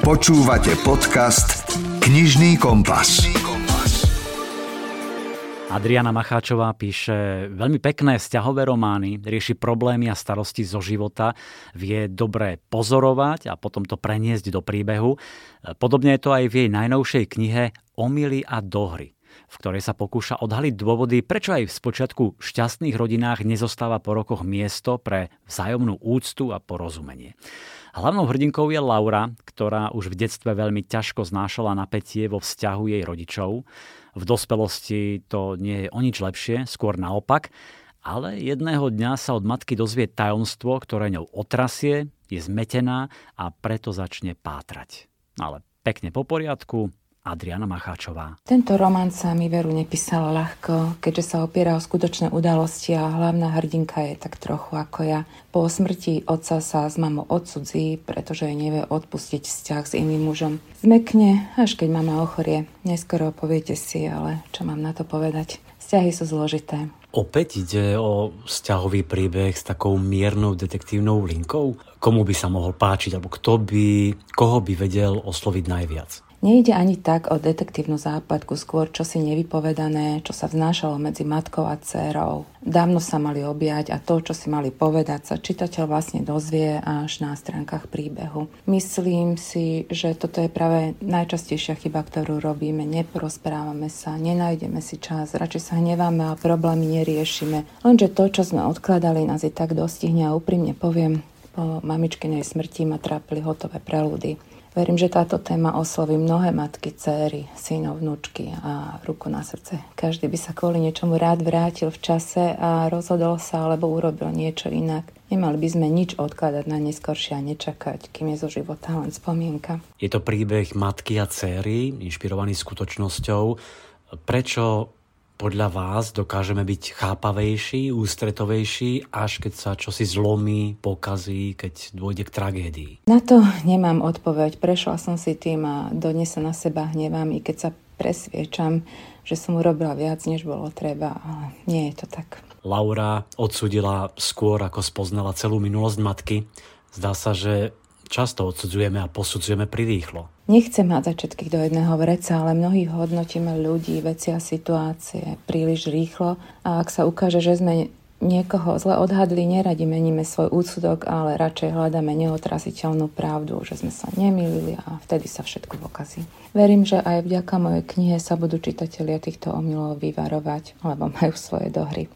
Počúvate podcast Knižný kompas. Adriana Macháčová píše veľmi pekné vzťahové romány, rieši problémy a starosti zo života, vie dobre pozorovať a potom to preniesť do príbehu. Podobne je to aj v jej najnovšej knihe Omily a dohry v ktorej sa pokúša odhaliť dôvody, prečo aj v spočiatku šťastných rodinách nezostáva po rokoch miesto pre vzájomnú úctu a porozumenie. Hlavnou hrdinkou je Laura, ktorá už v detstve veľmi ťažko znášala napätie vo vzťahu jej rodičov. V dospelosti to nie je o nič lepšie, skôr naopak, ale jedného dňa sa od matky dozvie tajomstvo, ktoré ňou otrasie, je zmetená a preto začne pátrať. Ale pekne po poriadku, Adriana Macháčová. Tento román sa mi veru nepísal ľahko, keďže sa opiera o skutočné udalosti a hlavná hrdinka je tak trochu ako ja. Po smrti otca sa s mamou odsudzí, pretože jej nevie odpustiť vzťah s iným mužom. Zmekne, až keď mama ochorie. Neskoro poviete si, ale čo mám na to povedať? Vzťahy sú zložité. Opäť ide o vzťahový príbeh s takou miernou detektívnou linkou? Komu by sa mohol páčiť, alebo kto by, koho by vedel osloviť najviac? Nejde ani tak o detektívnu západku, skôr čo si nevypovedané, čo sa vznášalo medzi matkou a dcerou. Dávno sa mali objať a to, čo si mali povedať, sa čitateľ vlastne dozvie až na stránkach príbehu. Myslím si, že toto je práve najčastejšia chyba, ktorú robíme. Neporozprávame sa, nenájdeme si čas, radšej sa hneváme a problémy neriešime. Lenže to, čo sme odkladali, nás i tak dostihne a úprimne poviem, po mamičkinej smrti ma trápili hotové prelúdy. Verím, že táto téma osloví mnohé matky, céry, synov, vnúčky a ruku na srdce. Každý by sa kvôli niečomu rád vrátil v čase a rozhodol sa alebo urobil niečo inak. Nemali by sme nič odkladať na neskoršie a nečakať, kým je zo života len spomienka. Je to príbeh matky a céry, inšpirovaný skutočnosťou. Prečo podľa vás dokážeme byť chápavejší, ústretovejší, až keď sa čosi zlomí, pokazí, keď dôjde k tragédii? Na to nemám odpoveď. Prešla som si tým a dodnes sa na seba hnevám, i keď sa presviečam, že som urobila viac, než bolo treba, ale nie je to tak. Laura odsudila skôr, ako spoznala celú minulosť matky. Zdá sa, že často odsudzujeme a posudzujeme prirýchlo. Nechcem hádzať všetkých do jedného vreca, ale mnohých hodnotíme ľudí, veci a situácie príliš rýchlo a ak sa ukáže, že sme niekoho zle odhadli, neradi meníme svoj úsudok, ale radšej hľadáme neotrasiteľnú pravdu, že sme sa nemýlili a vtedy sa všetko pokazí. Verím, že aj vďaka mojej knihe sa budú čitatelia týchto omylov vyvarovať, lebo majú svoje dohry.